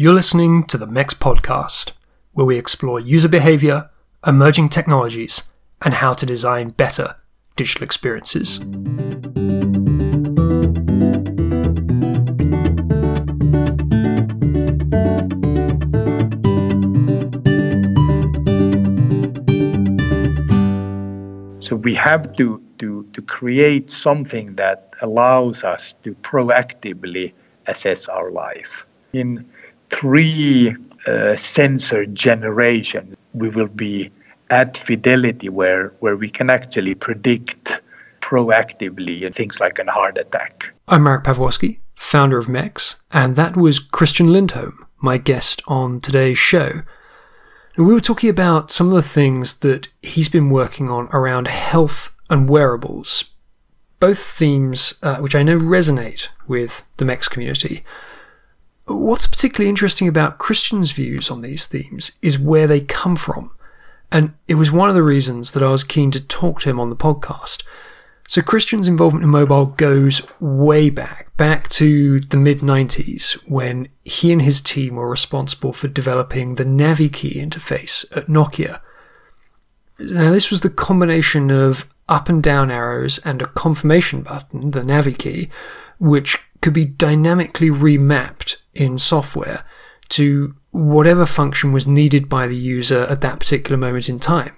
You're listening to the MEX podcast, where we explore user behavior, emerging technologies, and how to design better digital experiences. So we have to, to, to create something that allows us to proactively assess our life. In three uh, sensor generation, we will be at fidelity where, where we can actually predict proactively things like a heart attack. I'm Marek Pawłowski, founder of MEX, and that was Christian Lindholm, my guest on today's show. And we were talking about some of the things that he's been working on around health and wearables, both themes uh, which I know resonate with the MEX community. What's particularly interesting about Christian's views on these themes is where they come from. And it was one of the reasons that I was keen to talk to him on the podcast so Christian's involvement in mobile goes way back, back to the mid 90s when he and his team were responsible for developing the NaviKey interface at Nokia. Now this was the combination of up and down arrows and a confirmation button, the NaviKey, which could be dynamically remapped in software to whatever function was needed by the user at that particular moment in time.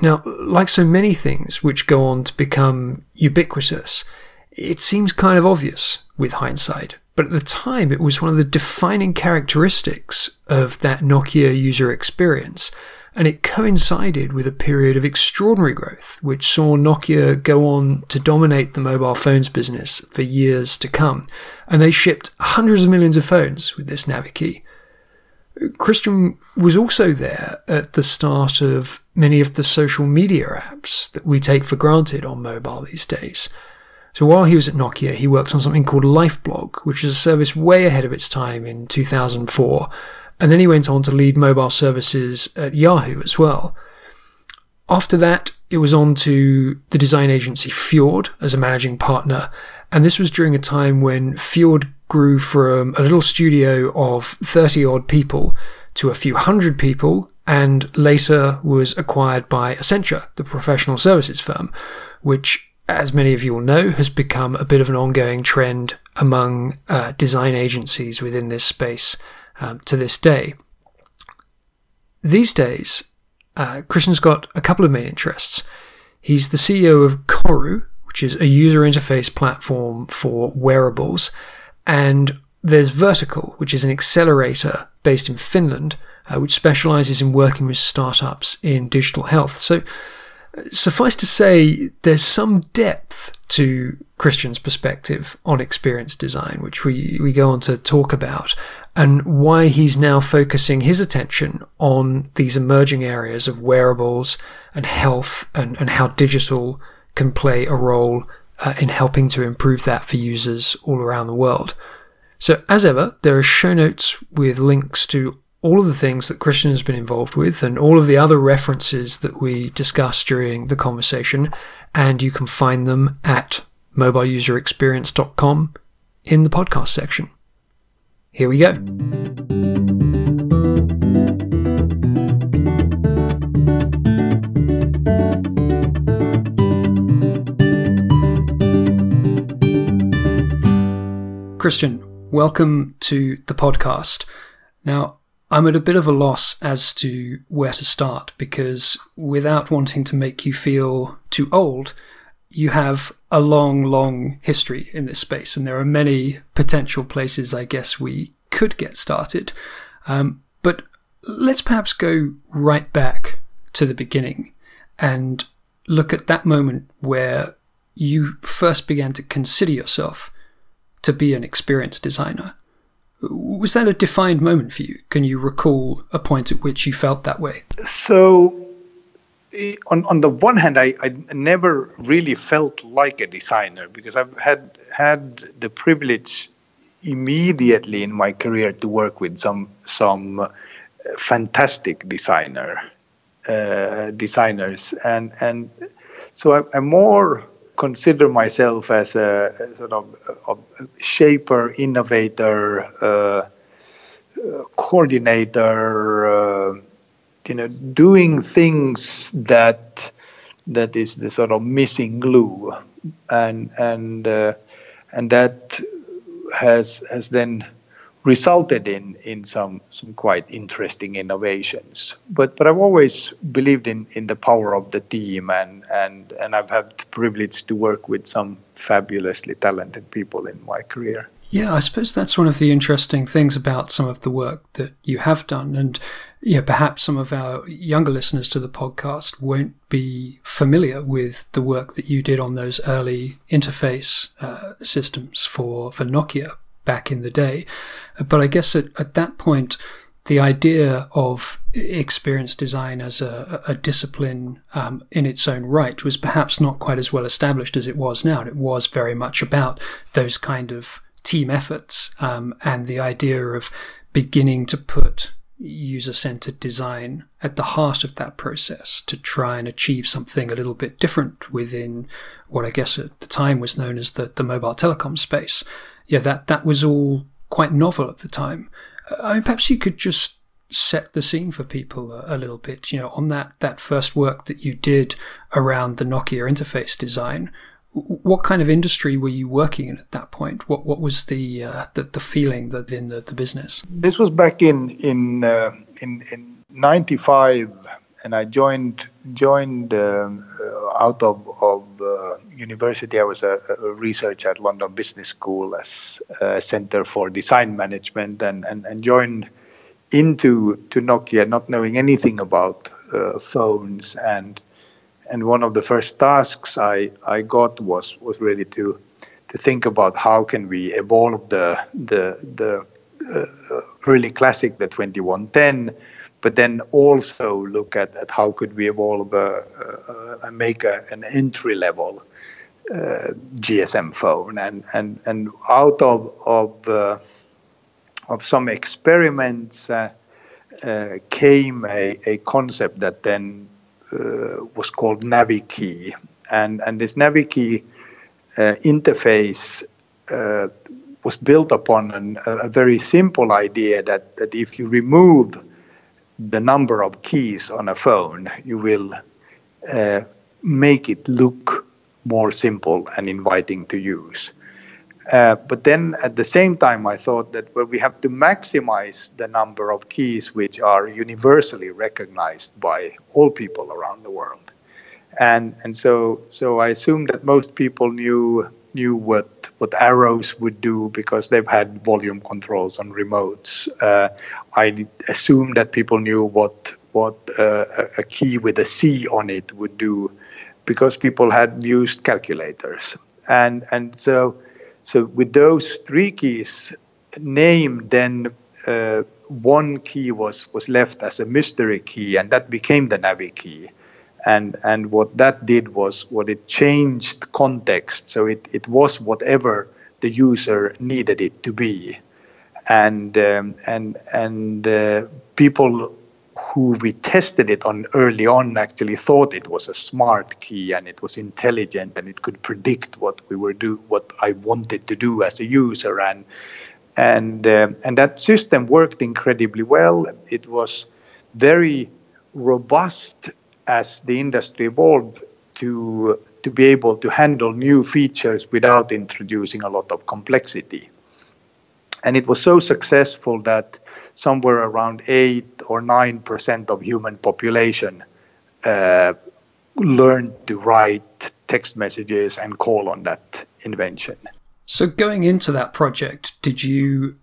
Now, like so many things which go on to become ubiquitous, it seems kind of obvious with hindsight, but at the time it was one of the defining characteristics of that Nokia user experience, and it coincided with a period of extraordinary growth, which saw Nokia go on to dominate the mobile phones business for years to come, and they shipped hundreds of millions of phones with this NaviKey. Christian was also there at the start of many of the social media apps that we take for granted on mobile these days. So while he was at Nokia, he worked on something called Lifeblog, which is a service way ahead of its time in 2004. And then he went on to lead mobile services at Yahoo as well. After that, it was on to the design agency Fjord as a managing partner. And this was during a time when Fjord grew from a little studio of 30 odd people to a few hundred people and later was acquired by Accenture, the professional services firm, which, as many of you will know, has become a bit of an ongoing trend among uh, design agencies within this space um, to this day. These days, uh, Christian's got a couple of main interests. He's the CEO of Koru, which is a user interface platform for wearables, and there's Vertical, which is an accelerator based in Finland, uh, which specializes in working with startups in digital health. So, uh, suffice to say, there's some depth to Christian's perspective on experience design, which we, we go on to talk about, and why he's now focusing his attention on these emerging areas of wearables and health and, and how digital can play a role uh, in helping to improve that for users all around the world. So, as ever, there are show notes with links to all of the things that Christian has been involved with and all of the other references that we discussed during the conversation, and you can find them at mobileuserexperience.com in the podcast section. Here we go. Christian, welcome to the podcast. Now, I'm at a bit of a loss as to where to start because without wanting to make you feel too old, you have a long, long history in this space, and there are many potential places I guess we could get started. Um, but let's perhaps go right back to the beginning and look at that moment where you first began to consider yourself to be an experienced designer. Was that a defined moment for you? Can you recall a point at which you felt that way? So, on, on the one hand, I, I never really felt like a designer because I've had had the privilege immediately in my career to work with some some fantastic designer uh, designers. And and so I, I'm more consider myself as a, sort of a shaper, innovator, uh, uh, coordinator, uh, you know, doing things that that is the sort of missing glue, and and uh, and that has has then resulted in in some some quite interesting innovations. But but I've always believed in in the power of the team, and and and I've had the privilege to work with some fabulously talented people in my career. Yeah, I suppose that's one of the interesting things about some of the work that you have done, and yeah, perhaps some of our younger listeners to the podcast won't be familiar with the work that you did on those early interface uh, systems for for Nokia back in the day. But I guess at, at that point, the idea of experience design as a, a discipline um, in its own right was perhaps not quite as well established as it was now. And it was very much about those kind of team efforts um, and the idea of beginning to put user centered design at the heart of that process to try and achieve something a little bit different within what I guess at the time was known as the, the mobile telecom space yeah, that that was all quite novel at the time. I mean, perhaps you could just set the scene for people a, a, little bit. You know, on that that first work that you did around the Nokia interface design. What kind of industry were you working in at that point? What what was the uh, the, the feeling within the, the business? This was back in in uh, in in '95 and I joined joined um, uh, out of of uh, university. I was a, a researcher at London Business School as a Center for Design Management, and and, and joined into to Nokia, not knowing anything about uh, phones, and and one of the first tasks I I got was was really to to think about how can we evolve the the the uh, early classic the 2110 but then also look at, at how could we evolve uh, and make a, an entry level uh, GSM phone. And and and out of of uh, of some experiments uh, came a, a concept that then Uh, was called NaviKey and and this NaviKey uh, interface uh, was built upon an, a very simple idea that that if you remove the number of keys on a phone, you will uh, make it look more simple and inviting to use. Uh, but then at the same time, I thought that well, we have to maximize the number of keys which are universally recognized by all people around the world. And, and so, so I assumed that most people knew knew what what arrows would do because they've had volume controls on remotes. Uh, I assume that people knew what what uh, a key with a C on it would do because people had used calculators. And and so so with those three keys named, then uh, one key was was left as a mystery key, and that became the Navi key. And and what that did was what it changed context. So it, it was whatever the user needed it to be. And um, and and uh, people who we tested it on early on actually thought it was a smart key and it was intelligent and it could predict what we were do what I wanted to do as a user and and uh, and that system worked incredibly well it was very robust as the industry evolved to to be able to handle new features without introducing a lot of complexity. And it was so successful that somewhere around eight or nine percent of human population uh, learned to write text messages and call on that invention. So, going into that project, did you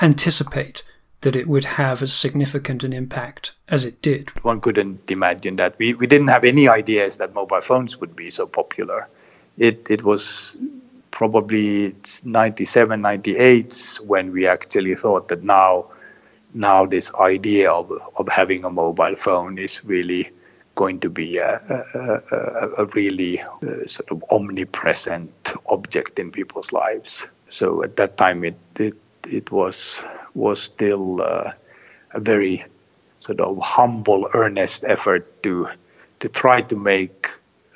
anticipate that it would have as significant an impact as it did. One couldn't imagine that. We, we didn't have any ideas that mobile phones would be so popular. It, it was probably 97, 98 when we actually thought that now, now this idea of, of having a mobile phone is really going to be a, a, a, a really uh, sort of omnipresent object in people's lives. So at that time, it, it, it was was still uh, a very sort of humble, earnest effort to to try to make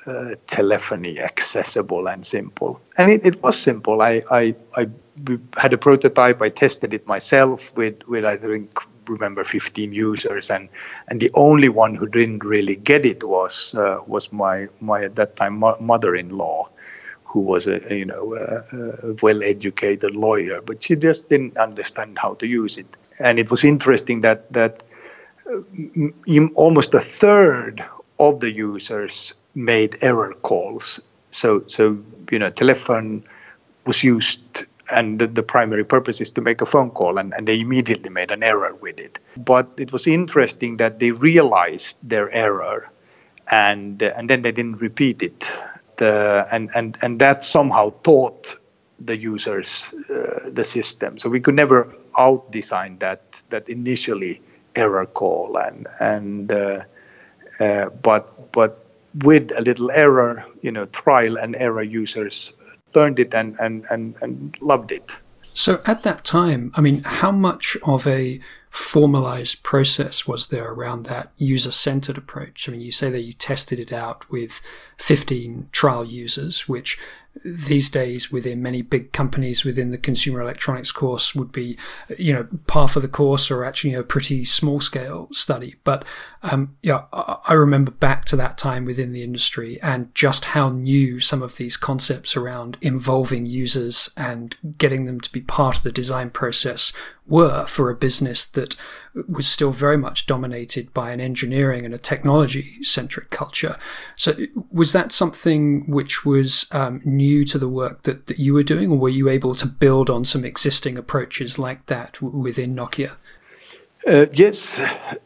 uh, telephony accessible and simple. And it, it was simple. I, I, I we had a prototype. I tested it myself with with I think remember 15 users, and and the only one who didn't really get it was uh, was my my at that time mother-in-law, who was a you know a, a well-educated lawyer, but she just didn't understand how to use it. And it was interesting that that uh, almost a third of the users made error calls. So so you know telephone was used and the, the, primary purpose is to make a phone call and, and they immediately made an error with it. But it was interesting that they realized their error and and then they didn't repeat it. And and and that somehow taught the users uh, the system. So we could never out design that that initially error call and and uh, uh, but but with a little error you know trial and error users learned it and, and, and, and loved it. So at that time, I mean, how much of a formalized process was there around that user centered approach? I mean, you say that you tested it out with 15 trial users, which these days within many big companies within the consumer electronics course would be, you know, par for the course or actually a pretty small scale study. But um, yeah, I remember back to that time within the industry and just how new some of these concepts around involving users and getting them to be part of the design process were for a business that was still very much dominated by an engineering and a technology centric culture. So, was that something which was um, new to the work that, that you were doing, or were you able to build on some existing approaches like that w- within Nokia? Uh, yes,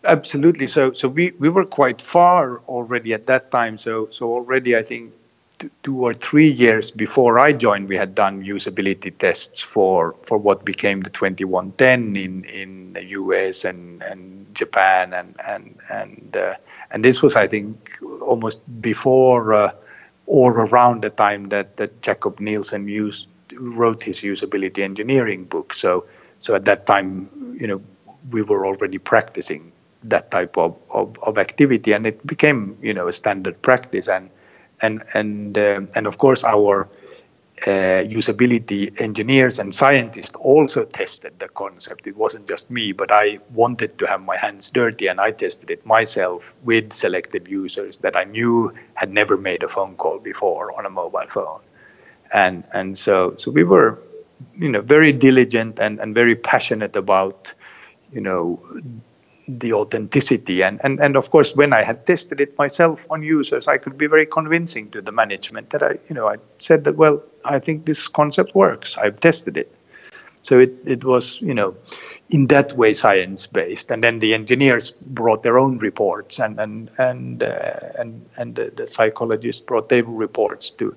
absolutely. So, so we, we were quite far already at that time. So, so already I think two or three years before I joined, we had done usability tests for, for what became the 2110 in, in the US and, and Japan. And, and, and, uh, and this was, I think, almost before uh, or around the time that, that Jakob Nielsen used, wrote his usability engineering book. So, so at that time, you know, we were already practicing that type of, of, of activity and it became, you know, a standard practice. And, and and uh, and of course our uh, usability engineers and scientists also tested the concept. It wasn't just me, but I wanted to have my hands dirty and I tested it myself with selected users that I knew had never made a phone call before on a mobile phone. And and so so we were you know very diligent and, and very passionate about you know the authenticity. And, and and of course when I had tested it myself on users I could be very convincing to the management that I you know I said that well I think this concept works. I've tested it. So it, it was you know in that way science based and then the engineers brought their own reports and and and uh, and and the, the psychologists brought their reports to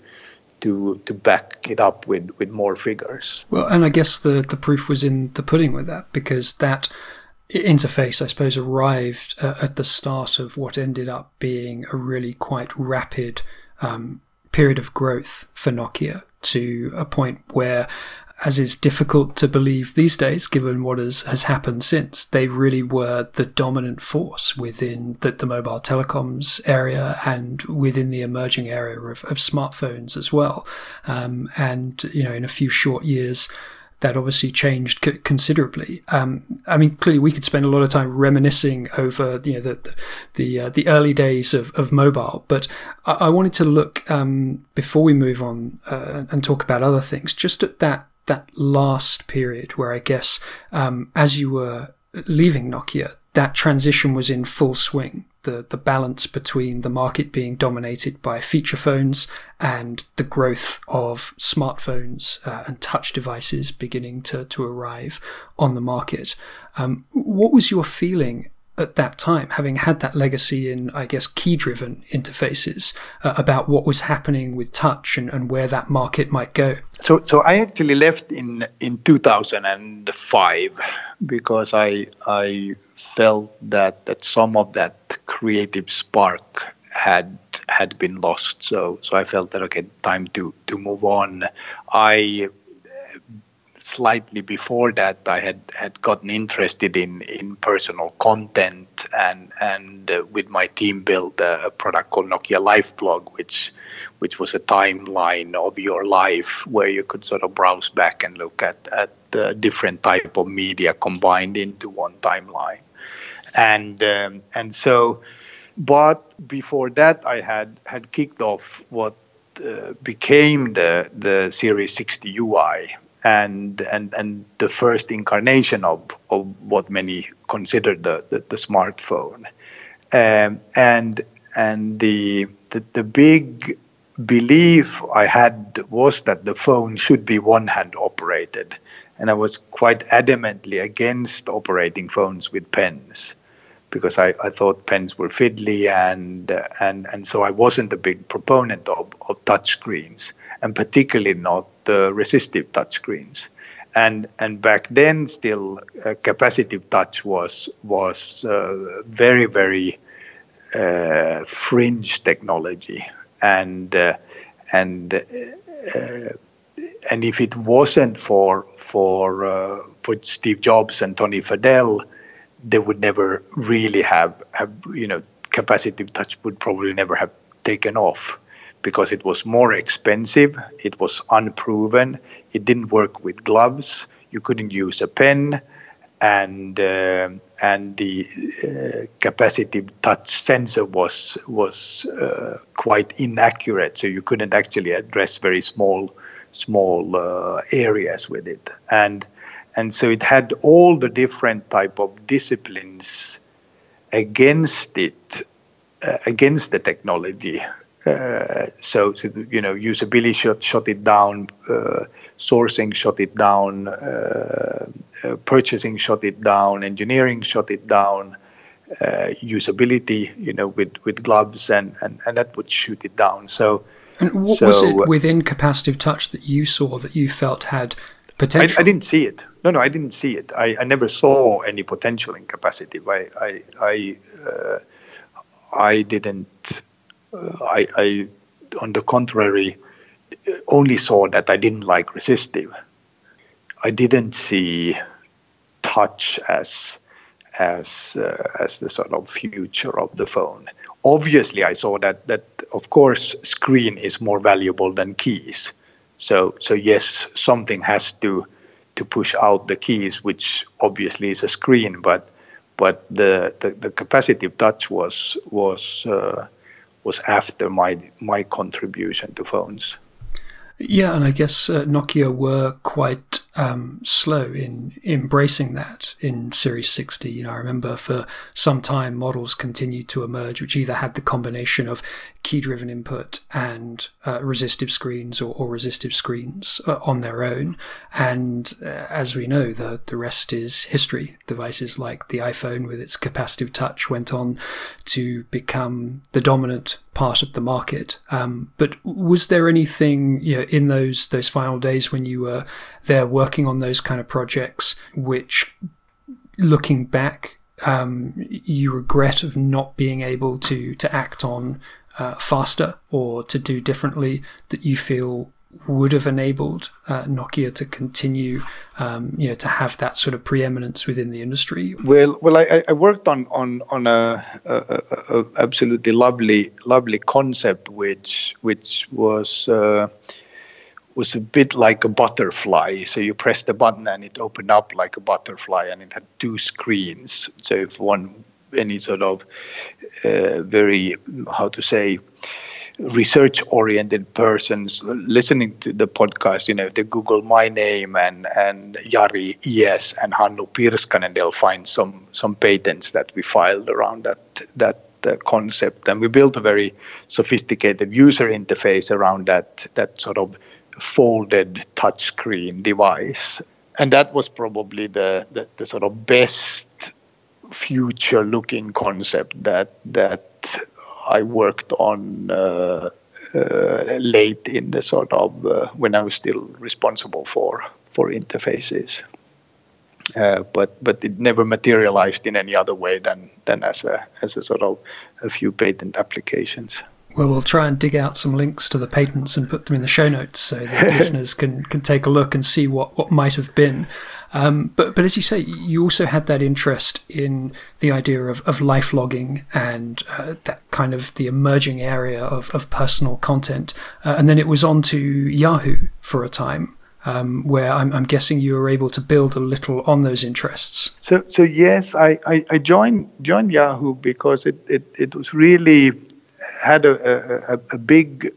to to back it up with with more figures. Well and I guess the the proof was in the pudding with that because that interface, I suppose, arrived uh, at the start of what ended up being a really quite rapid um, period of growth for Nokia to a point where, as is difficult to believe these days, given what has, has happened since, they really were the dominant force within the, the mobile telecoms area and within the emerging area of, of smartphones as well. Um, and, you know, in a few short years, that obviously changed c- considerably. Um, I mean, clearly we could spend a lot of time reminiscing over you know the the uh, the early days of, of mobile, but I, I wanted to look um, before we move on uh, and talk about other things, just at that that last period where I guess um, as you were leaving Nokia, that transition was in full swing the, the balance between the market being dominated by feature phones and the growth of smartphones uh, and touch devices beginning to, to arrive on the market. Um, what was your feeling at that time, having had that legacy in, I guess, key driven interfaces uh, about what was happening with touch and, and where that market might go? So, so I actually left in, in 2005 because I, I felt that, that some of that creative spark had had been lost. So so I felt that okay, time to to move on. I slightly before that, I had, had gotten interested in, in personal content and and uh, with my team built a, a, product called Nokia Life Blog, which which was a timeline of your life where you could sort of browse back and look at at the different type of media combined into one timeline, and um, and so. But before that, I had had kicked off what uh, became the the Series 60 UI, and and and the first incarnation of of what many consider the the, the smartphone, um, and and the, the the big belief I had was that the phone should be one hand operated, and I was quite adamantly against operating phones with pens because I, I thought pens were fiddly and and and so I wasn't a big proponent of, of touch screens and particularly not the resistive touch screens. And and back then still uh, capacitive touch was was uh, very very uh, fringe technology and uh, and uh, and if it wasn't for for uh, for Steve Jobs and Tony Fadell they would never really have, have you know, capacitive touch would probably never have taken off because it was more expensive, it was unproven, it didn't work with gloves, you couldn't use a pen, and uh, and the uh, capacitive touch sensor was was uh, quite inaccurate, so you couldn't actually address very small small uh, areas with it, and and so it had all the different type of disciplines against it uh, against the technology uh, so, so, you know usability shut, shut it down uh, sourcing shut it down uh, uh, purchasing shut it down engineering shut it down uh, usability you know with with gloves and, and and that would shoot it down so and what so, was it within capacitive touch that you saw that you felt had potential I, I didn't see it no, no, I didn't see it. I, I never saw any potential in capacitive. I, I, I, uh, I didn't. I, I, on the contrary, only saw that I didn't like resistive. I didn't see touch as as uh, as the sort of future of the phone. Obviously, I saw that that of course screen is more valuable than keys. So so yes, something has to to push out the keys, which obviously is a screen, but but the the, the capacitive touch was was uh, was after my my contribution to phones. Yeah, and I guess uh, Nokia were quite um, slow in embracing that in Series 60. You know, I remember for some time models continued to emerge, which either had the combination of key-driven input and uh, resistive screens or, or resistive screens uh, on their own. And uh, as we know, the the rest is history. Devices like the iPhone with its capacitive touch went on to become the dominant part of the market. Um, but was there anything you know, in those those final days when you were there working on those kind of projects, which, looking back, um, you regret of not being able to to act on uh, faster or to do differently that you feel would have enabled uh, Nokia to continue, um, you know, to have that sort of preeminence within the industry? Well, well, I, I worked on on on a, a, a, absolutely lovely lovely concept, which which was. Uh, was a bit like a butterfly. So you press the button and it opened up like a butterfly, and it had two screens. So if one any sort of uh, very how to say research oriented persons listening to the podcast, you know, if they Google my name and, and Jari Yes and Hannu Pirskanen, they'll find some some patents that we filed around that that uh, concept. And we built a very sophisticated user interface around that that sort of folded touchscreen device. And that was probably the, the, the sort of best future looking concept that that I worked on uh, uh, late in the sort of uh, when I was still responsible for for interfaces. Uh, but but it never materialized in any other way than than as a as a sort of a few patent applications. Well, we'll try and dig out some links to the patents and put them in the show notes so that listeners can, can take a look and see what, what might have been. Um, but but as you say, you also had that interest in the idea of, of life logging and uh, that kind of the emerging area of, of personal content. Uh, and then it was on to Yahoo for a time. Um, where I'm, I'm, guessing you were able to build a little on those interests. So, so yes, I, I, I joined joined Yahoo because it, it, it was really had a, a, a big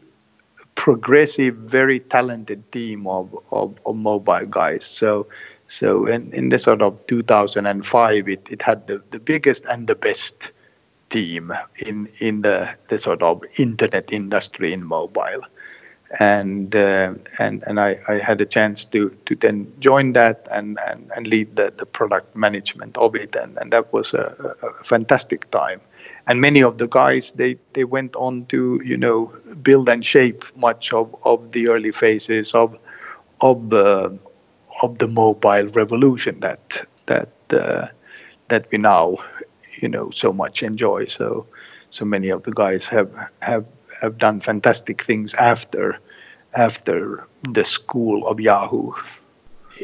progressive, very talented team of, of, of, mobile guys. So, so in, in the sort of 2005, it, it had the, the biggest and the best team in in the, the sort of internet industry in mobile. And uh, and and I, I had a chance to, to then join that and, and, and lead the, the product management of it and, and that was a, a fantastic time and many of the guys they they went on to you know build and shape much of, of the early phases of of uh, of the mobile revolution that that uh, that we now you know so much enjoy so so many of the guys have have have done fantastic things after after the school of Yahoo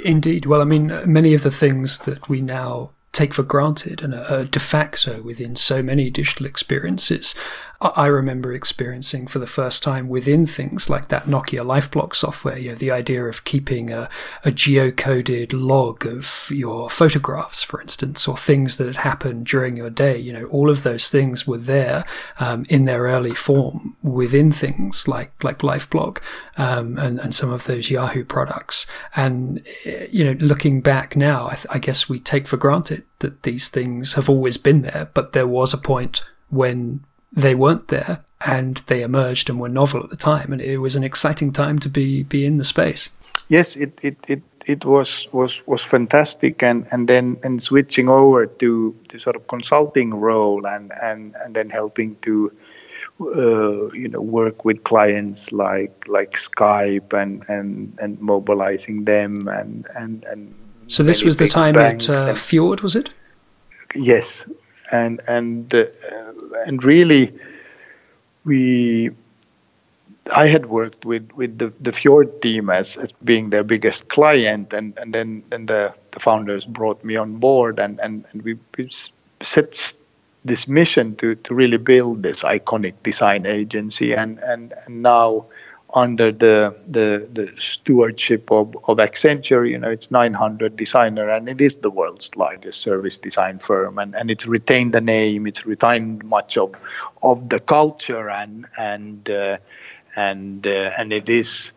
Indeed. Well, I mean, many of the things that we now take for granted and a de facto within so many digital experiences I remember experiencing for the first time within things like that Nokia LifeBlog software, you know, the idea of keeping a, a geocoded log of your photographs, for instance, or things that had happened during your day. You know, all of those things were there um, in their early form within things like like LifeBlog um, and and some of those Yahoo products. And you know, looking back now, I, th- I guess we take for granted that these things have always been there, but there was a point when they weren't there and they emerged and were novel at the time. And it was an exciting time to be, be in the space. Yes, it, it, it, it was, was, was fantastic. And, and then and switching over to the sort of consulting role and, and, and then helping to uh, you know work with clients like like Skype and and and mobilizing them and and and so this was the time at uh, Fjord was it yes and and uh, and really we I had worked with, with the, the Fjord team as, as being their biggest client, and, and then then the, the founders brought me on board, and, and, and we, we set this mission to, to really build this iconic design agency, and, and, and now under the, the, the stewardship of, of Accenture, you know, it's 900 designer and it is the world's largest service design firm and, and it's retained the name, it's retained much of, of the culture and, and, uh, and, uh, and it is,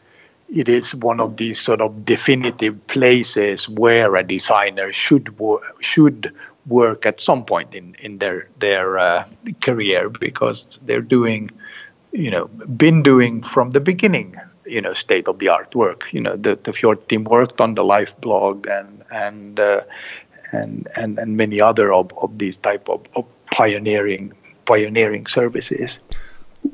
it is one of these sort of definitive places where a designer should, wor- should work at some point in, in their, their uh, career because they're doing – you know been doing from the beginning you know state of the art work. You know the, the fjord team worked on the life blog and and uh, and, and and many other of, of these type of, of pioneering pioneering services.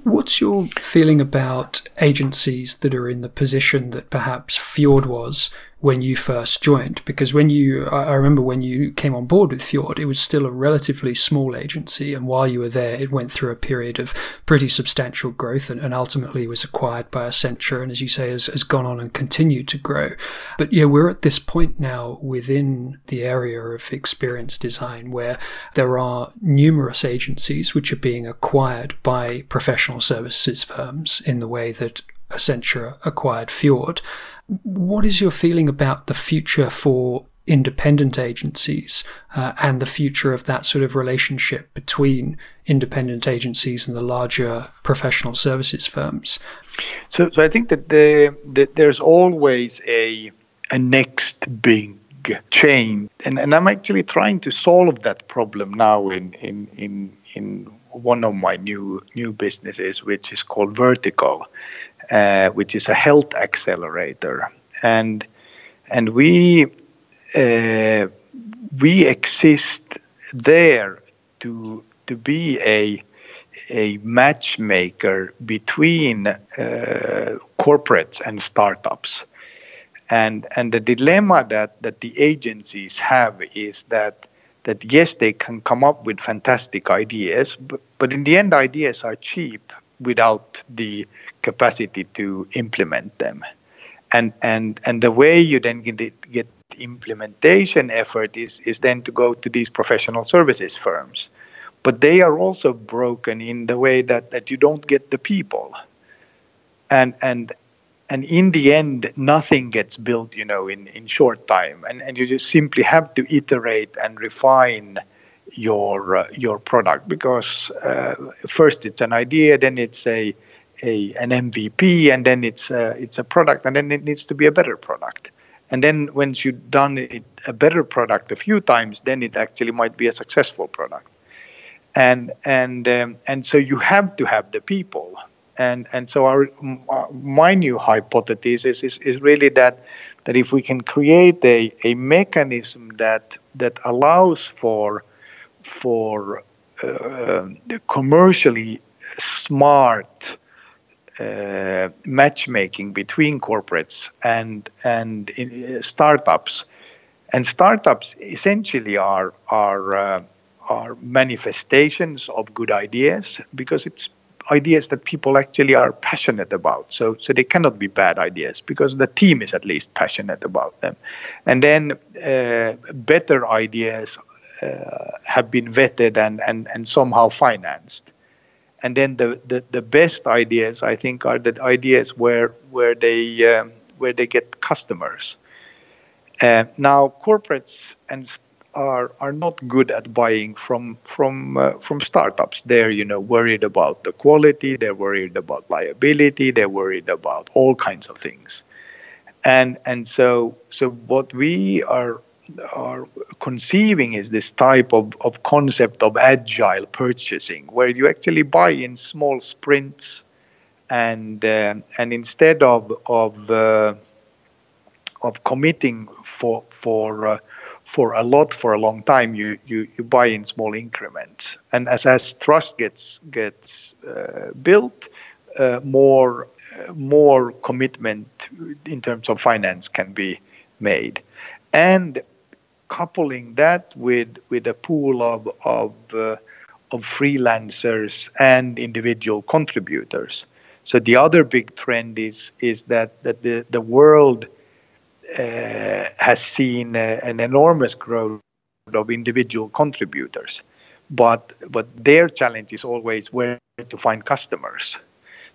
What's your feeling about agencies that are in the position that perhaps Fjord was when you first joined? Because when you, I remember when you came on board with Fjord, it was still a relatively small agency. And while you were there, it went through a period of pretty substantial growth and, and ultimately was acquired by Accenture. And as you say, has, has gone on and continued to grow. But yeah, we're at this point now within the area of experience design where there are numerous agencies which are being acquired by professional services firms in the way that Accenture acquired Fjord. What is your feeling about the future for independent agencies uh, and the future of that sort of relationship between independent agencies and the larger professional services firms? So, so I think that, the, that there's always a a next big chain, and, and I'm actually trying to solve that problem now in in in in one of my new new businesses, which is called Vertical, uh, which is a health accelerator, and and we uh, we exist there to to be a a matchmaker between uh, corporates and startups. And and the dilemma that, that the agencies have is that that yes they can come up with fantastic ideas, but, but in the end ideas are cheap without the capacity to implement them. And and and the way you then get, get implementation effort is is then to go to these professional services firms. But they are also broken in the way that, that you don't get the people. And and and in the end nothing gets built you know in, in short time and, and you just simply have to iterate and refine your uh, your product because uh, first it's an idea then it's a, a an MVP and then it's a, it's a product and then it needs to be a better product. And then once you've done it, a better product a few times then it actually might be a successful product. And and um, and so you have to have the people. And and so our my new hypothesis is, is, is really that that if we can create a, a mechanism that that allows for for uh, commercially smart uh, matchmaking between corporates and and uh, startups and startups essentially are are uh, are manifestations of good ideas because it's ideas that people actually are passionate about. So, so they cannot be bad ideas because the team is at least passionate about them. And then uh, better ideas uh, have been vetted and, and, and somehow financed. And then the, the, the best ideas, I think, are the ideas where where they um, where they get customers. Uh, now, corporates and are are not good at buying from from uh, from startups. They're you know worried about the quality. They're worried about liability. They're worried about all kinds of things, and and so so what we are are conceiving is this type of, of concept of agile purchasing where you actually buy in small sprints and uh, and instead of of uh, of committing for for uh, for a lot for a long time, you, you, you buy in small increments. And as, as trust gets gets uh, built, uh, more more commitment in terms of finance can be made. And coupling that with with a pool of of uh, of freelancers and individual contributors. So the other big trend is is that that the the world uh, has seen an enormous growth of individual contributors, but but their challenge is always where to find customers.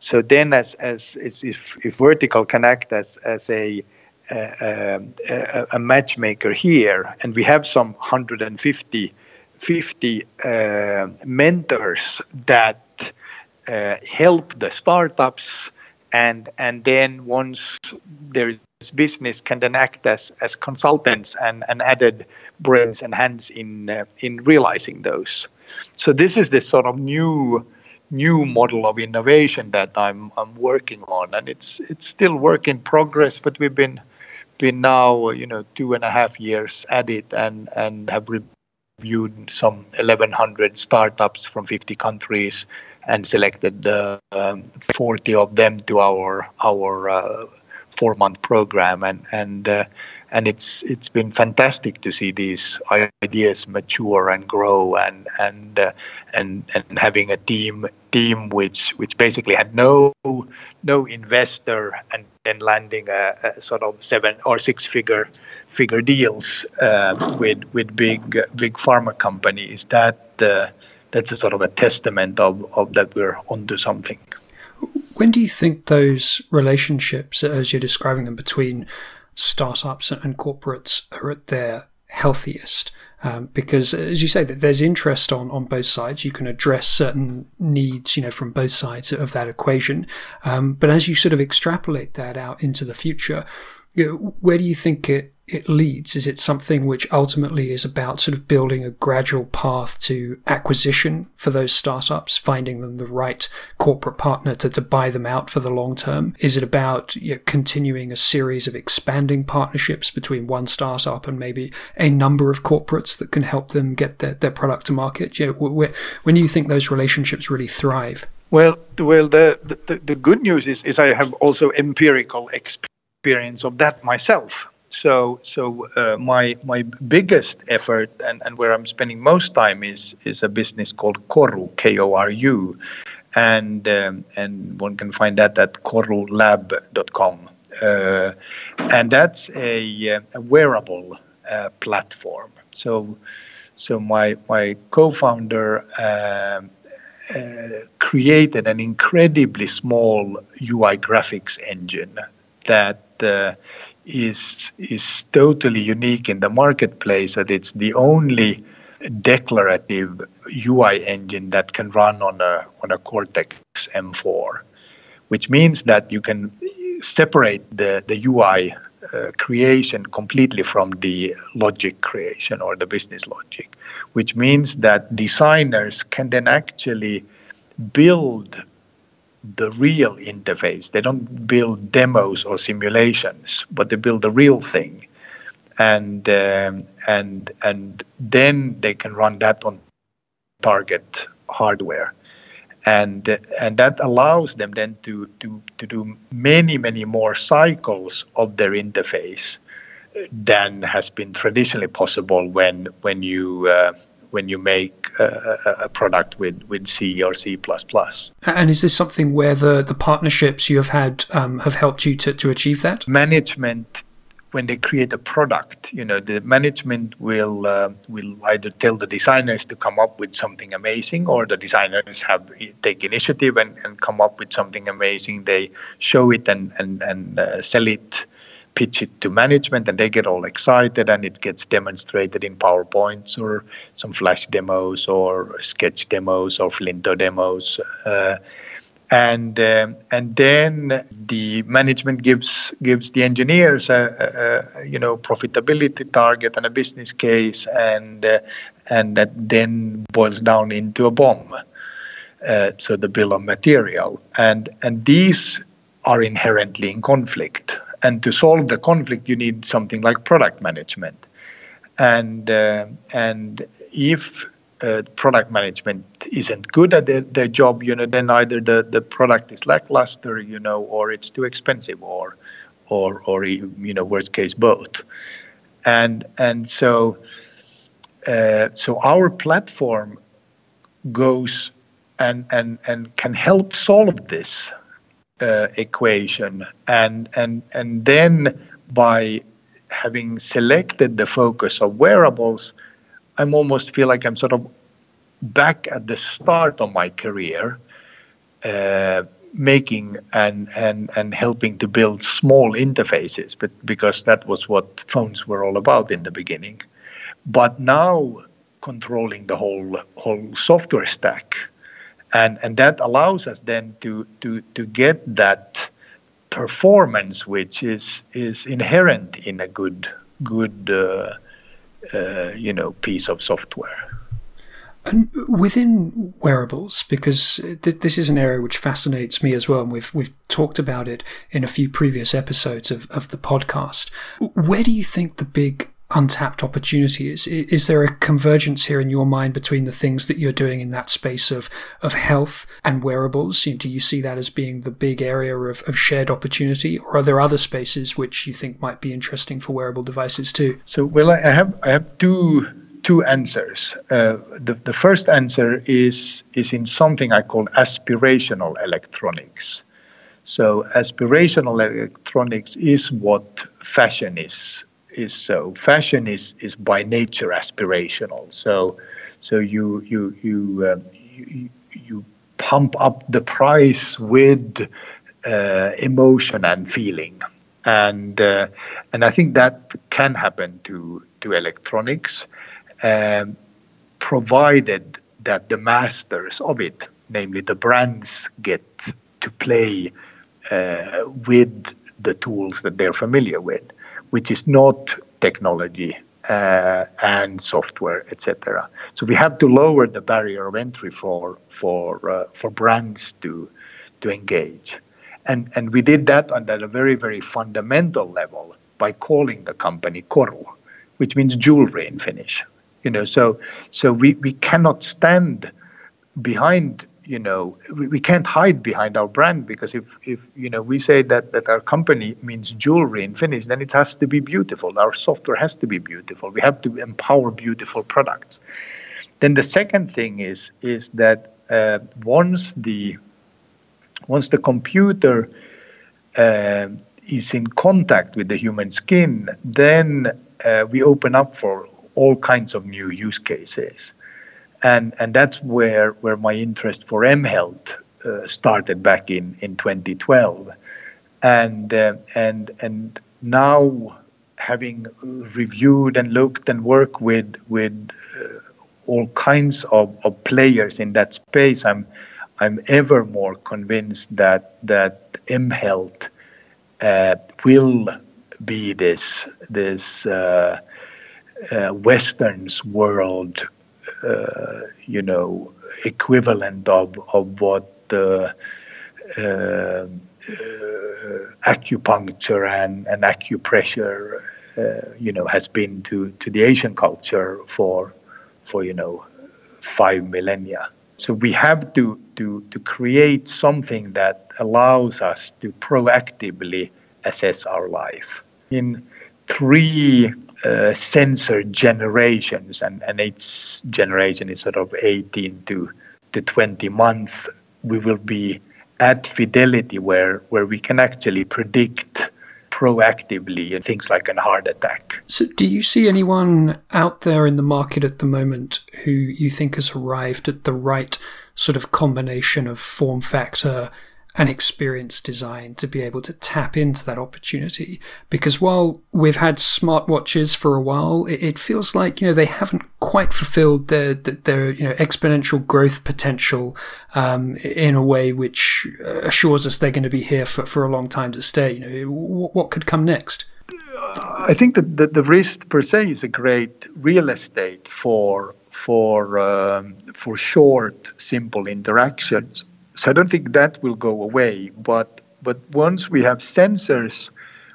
So then, as as, as if if vertical can act as as a a, a, matchmaker here, and we have some 150 50 uh, mentors that uh, help the startups and and then once there is business can then act as as consultants and, and added brains and hands in uh, in realizing those. So this is this sort of new new model of innovation that I'm I'm working on and it's it's still work in progress but we've been been now you know two and a half years at it and and have reviewed some 1100 startups from 50 countries and selected uh, um, 40 of them to our our uh, four month program. And and uh, and it's it's been fantastic to see these ideas mature and grow and and uh, and and having a team team which which basically had no no investor and then landing a, a sort of seven or six figure figure deals uh, with with big big pharma companies that uh, that's a sort of a testament of, of that we're onto something. When do you think those relationships, as you're describing them, between startups and corporates are at their healthiest? Um, because, as you say, that there's interest on, on both sides. You can address certain needs, you know, from both sides of that equation. Um, but as you sort of extrapolate that out into the future, you know, where do you think it it leads? Is it something which ultimately is about sort of building a gradual path to acquisition for those startups, finding them the right corporate partner to, to buy them out for the long term? Is it about you know, continuing a series of expanding partnerships between one startup and maybe a number of corporates that can help them get their, their product to market? You know, when do you think those relationships really thrive? Well, well, the, the, the good news is, is I have also empirical experience of that myself so so uh, my my biggest effort and, and where I'm spending most time is is a business called Koru K O R U, and um, and one can find that at korulab.com. Uh, and that's a, uh, a wearable uh, platform. So, so my my co-founder um, uh, created an incredibly small UI graphics engine that uh, is is totally unique in the marketplace. That it's the only declarative UI engine that can run on a on a Cortex M4, which means that you can separate the the UI uh, creation completely from the logic creation or the business logic, which means that designers can then actually build the real interface. They don't build demos or simulations, but they build the real thing, and um, and and then they can run that on target hardware, and and that allows them then to to to do many many more cycles of their interface than has been traditionally possible when when you uh, when you make a, a product with, with C or C++. And is this something where the, the partnerships you have had um, have helped you to, to achieve that? Management, when they create a product, you know, the management will uh, will either tell the designers to come up with something amazing, or the designers have take initiative and, and come up with something amazing. They show it and and and uh, sell it pitch it to management and they get all excited and it gets demonstrated in PowerPoints or some Flash demos or sketch demos or Flinto demos. Uh, and uh, and then the management gives gives the engineers a, a, a, you know profitability target and a business case and uh, and that then boils down into a BOM uh, so the bill of material and and these are inherently in conflict and to solve the conflict, you need something like product management. And uh, and if uh, product management isn't good at their, their job, you know, then either the, the product is lackluster, you know, or it's too expensive, or or or you know, worst case both. And and so uh, so our platform goes and and and can help solve this uh, equation. And and and then by having selected the focus of wearables i almost feel like i'm sort of back at the start of my career uh, making and and and helping to build small interfaces but because that was what phones were all about in the beginning. But now controlling the whole whole software stack and and that allows us then to to to get that performance which is is inherent in a good good uh, uh, you know piece of software. And within wearables, because th- this is an area which fascinates me as well, and we've we've talked about it in a few previous episodes of, of the podcast. Where do you think the big untapped opportunity. Is is there a convergence here in your mind between the things that you're doing in that space of of health and wearables? Do you see that as being the big area of, of shared opportunity or are there other spaces which you think might be interesting for wearable devices too? So well i have i have two two answers. Uh, the, the first answer is is in something i call aspirational electronics. So aspirational electronics is what fashion is is so. Fashion is is by nature aspirational. So so you you you uh, you, you pump up the price with uh, emotion and feeling, and uh, and I think that can happen to to electronics, um, provided that the masters of it, namely the brands, get to play uh, with the tools that they're familiar with which is not technology uh, and software, etc. So we have to lower the barrier of entry for for uh, for brands to to engage, and and we did that on a very very fundamental level by calling the company Koru, which means jewelry in Finnish. You know, so so we we cannot stand behind you know we, we can't hide behind our brand because if if you know we say that that our company means jewelry in Finnish, then it has to be beautiful. Our software has to be beautiful. We have to empower beautiful products. Then the second thing is is that uh, once the once the computer uh, is in contact with the human skin, then uh, we open up for all kinds of new use cases, and and that's where where my interest for mHealth uh, started back in in 2012, and uh, and and now having reviewed and looked and worked with with uh, all kinds of, of players in that space, I'm I'm ever more convinced that that mHealth uh, will be this this uh, uh, Western's world, Uh, you know, equivalent of of what the uh, uh acupuncture and, and acupressure, uh, you know, has been to, to the Asian culture for for you know five millennia. So we have to, to, to create something that allows us to proactively assess our life. In three uh, sensor generations, and, and each generation is sort of 18 to, to 20 months, we will be at fidelity where, where we can actually predict proactively and things like a heart attack. So, do you see anyone out there in the market at the moment who you think has arrived at the right sort of combination of form factor and experience design to be able to tap into that opportunity. Because while we've had smartwatches for a while, it, it feels like you know they haven't quite fulfilled their their you know exponential growth potential um, in a way which assures us they're going to be here for, for a long time to stay. You know, what could come next? I think that the, the wrist per se is a great real estate for for um, for short, simple interactions so I don't think that will go away. But but once we have sensors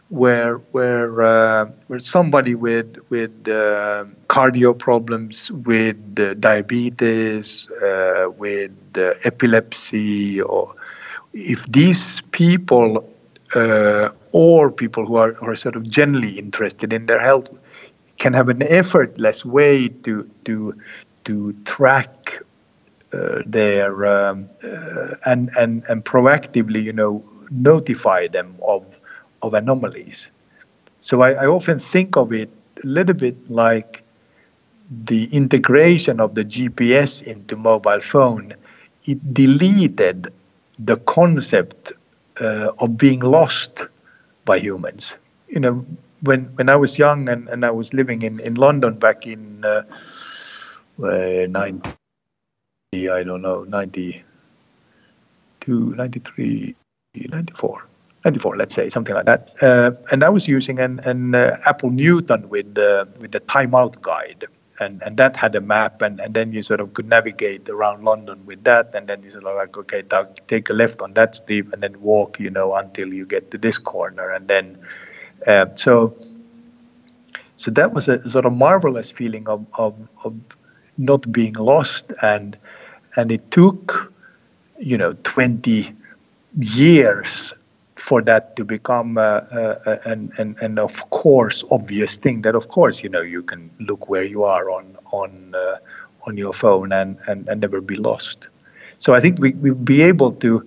where where uh, where somebody with with uh, cardio problems, with uh, diabetes, uh, with uh, epilepsy, or if these people uh, or people who are, are sort of generally interested in their health can have an effortless way to to to track there um, uh, and, and, and proactively, you know, notify them of, of anomalies. So I, I often think of it a little bit like the integration of the GPS into mobile phone. It deleted the concept uh, of being lost by humans. You know, when when I was young and, and I was living in, in London back in uh, uh, 19, I don't know, 92, 93, 94. 94, let's say, something like that. Uh, and I was using an, an uh, Apple Newton with uh, with the Time Out guide, and, and that had a map, and, and then you sort of could navigate around London with that, and then you sort of like, okay, take a left on that street, and then walk, you know, until you get to this corner, and then uh, so so that was a sort of marvelous feeling of of, of not being lost and and it took you know 20 years for that to become uh, uh, an, an, an of course obvious thing that of course you know you can look where you are on on uh, on your phone and, and, and never be lost. So i think we we'll be able to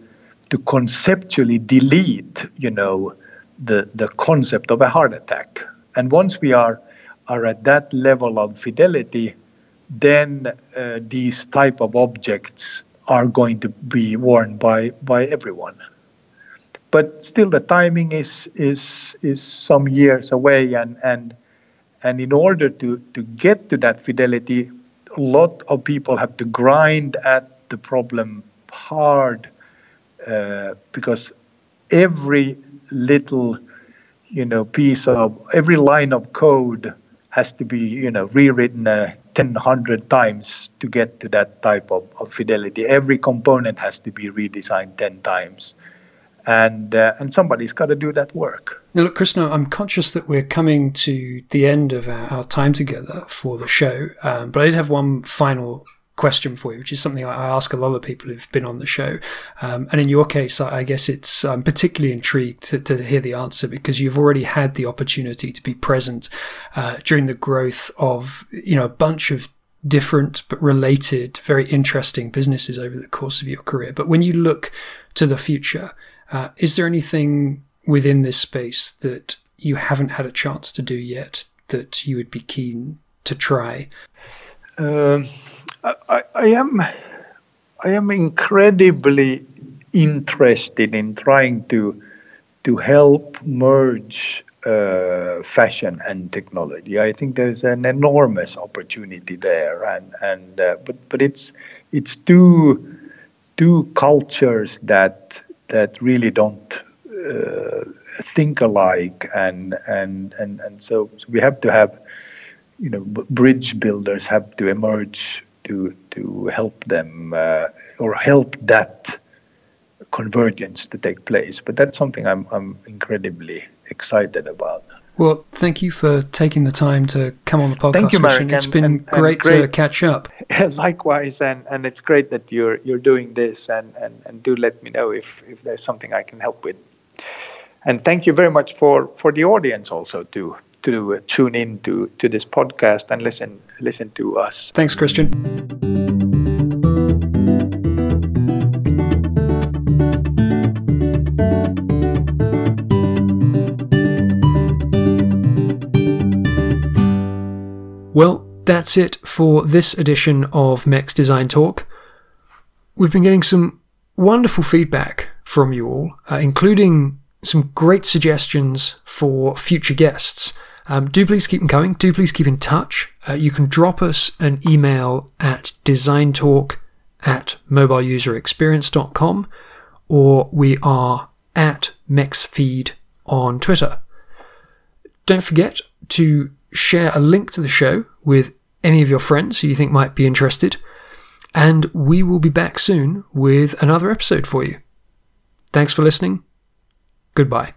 to conceptually delete you know the the concept of a heart attack. And once we are are at that level of fidelity then uh, these type of objects are going to be worn by by everyone. But still, the timing is is is some years away, and and and in order to to get to that fidelity, a lot of people have to grind at the problem hard uh, because every little you know piece of every line of code has to be you know rewritten uh, 10 100 times to get to that type of, of fidelity. Every component has to be redesigned 10 times. And uh, and somebody's got to do that work. Now look Christian i'm conscious that we're coming to the end of our, our time together for the show um, but i did have one final question for you, which is something I ask a lot of people who've been on the show. Um, and in your case, I guess it's I'm particularly intrigued to, to, hear the answer because you've already had the opportunity to be present uh, during the growth of you know a bunch of different but related, very interesting businesses over the course of your career. But when you look to the future, uh, is there anything within this space that you haven't had a chance to do yet that you would be keen to try? Um, I, I am I am incredibly interested in trying to to help merge uh, fashion and technology. I think there's an enormous opportunity there, and and uh, but but it's it's two two cultures that that really don't uh, think alike, and and and and so, so we have to have you know bridge builders have to emerge to to help them uh, or help that convergence to take place. But that's something I'm I'm incredibly excited about. Well, thank you for taking the time to come on the podcast. Thank you, Marek. It's been and, and great, great, to catch up. Likewise, and, and it's great that you're you're doing this, and, and, and do let me know if, if there's something I can help with. And thank you very much for, for the audience also to to tune in to, to this podcast and listen listen to us. Thanks, Christian. Well, that's it for this edition of Mex Design Talk. We've been getting some wonderful feedback from you all, uh, including some great suggestions for future guests. Um, do please keep them coming. Do please keep in touch. Uh, you can drop us an email at designtalk at mobileuserexperience.com or we are at mexfeed on Twitter. Don't forget to share a link to the show with any of your friends who you think might be interested, and we will be back soon with another episode for you. Thanks for listening. Goodbye.